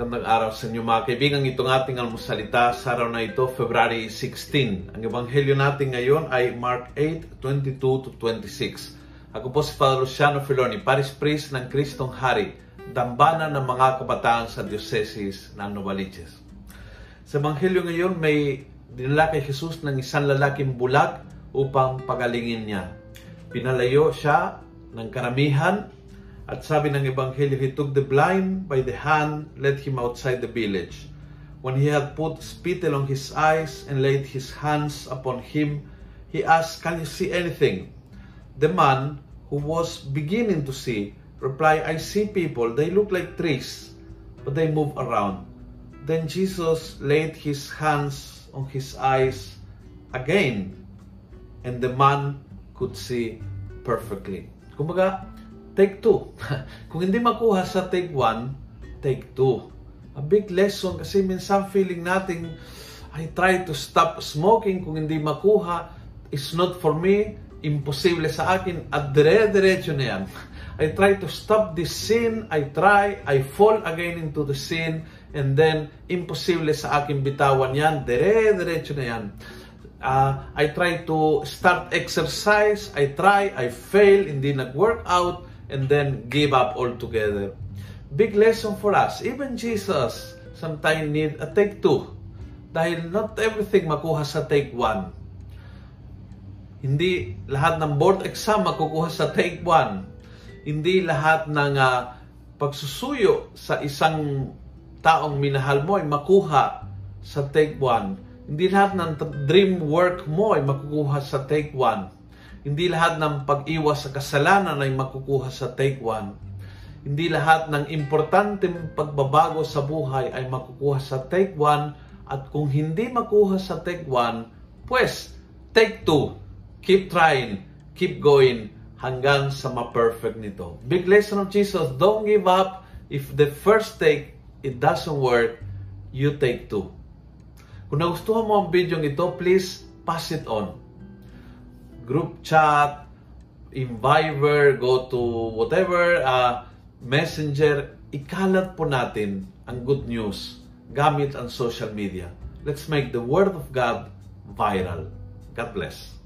Magandang araw sa inyo mga kaibigan. Itong ating almusalita sa araw na ito, February 16. Ang ebanghelyo natin ngayon ay Mark 8, 22 to 26. Ako po si Father Luciano Filoni, Paris Priest ng Kristong Hari, dambana ng mga kabataan sa Dioceses ng Novaliches. Sa ebanghelyo ngayon, may dinala kay Jesus ng isang lalaking bulag upang pagalingin niya. Pinalayo siya ng karamihan at sabi ng Ebanghelyo, He took the blind by the hand, led him outside the village. When he had put spittle on his eyes and laid his hands upon him, he asked, Can you see anything? The man, who was beginning to see, replied, I see people, they look like trees, but they move around. Then Jesus laid his hands on his eyes again, and the man could see perfectly. Kumbaga, take two. Kung hindi makuha sa take one, take two. A big lesson kasi minsan feeling natin, I try to stop smoking. Kung hindi makuha, it's not for me, imposible sa akin, at dire-diretso na yan. I try to stop this sin, I try, I fall again into the sin, and then, imposible sa akin bitawan yan, dire-diretso na yan. Uh, I try to start exercise, I try, I fail, hindi nag-work out, and then give up altogether. Big lesson for us. Even Jesus sometimes need a take two. Dahil not everything makuha sa take one. Hindi lahat ng board exam makukuha sa take one. Hindi lahat ng uh, pagsusuyo sa isang taong minahal mo ay makuha sa take one. Hindi lahat ng dream work mo ay makukuha sa take one. Hindi lahat ng pag-iwas sa kasalanan ay makukuha sa take one. Hindi lahat ng importanteng pagbabago sa buhay ay makukuha sa take one. At kung hindi makuha sa take one, pues take two. Keep trying, keep going hanggang sa ma-perfect nito. Big lesson of Jesus, don't give up. If the first take, it doesn't work, you take two. Kung nagustuhan mo ang video ito, please pass it on group chat, in Viber, go to whatever uh, messenger, ikalat po natin ang good news gamit ang social media. Let's make the Word of God viral. God bless.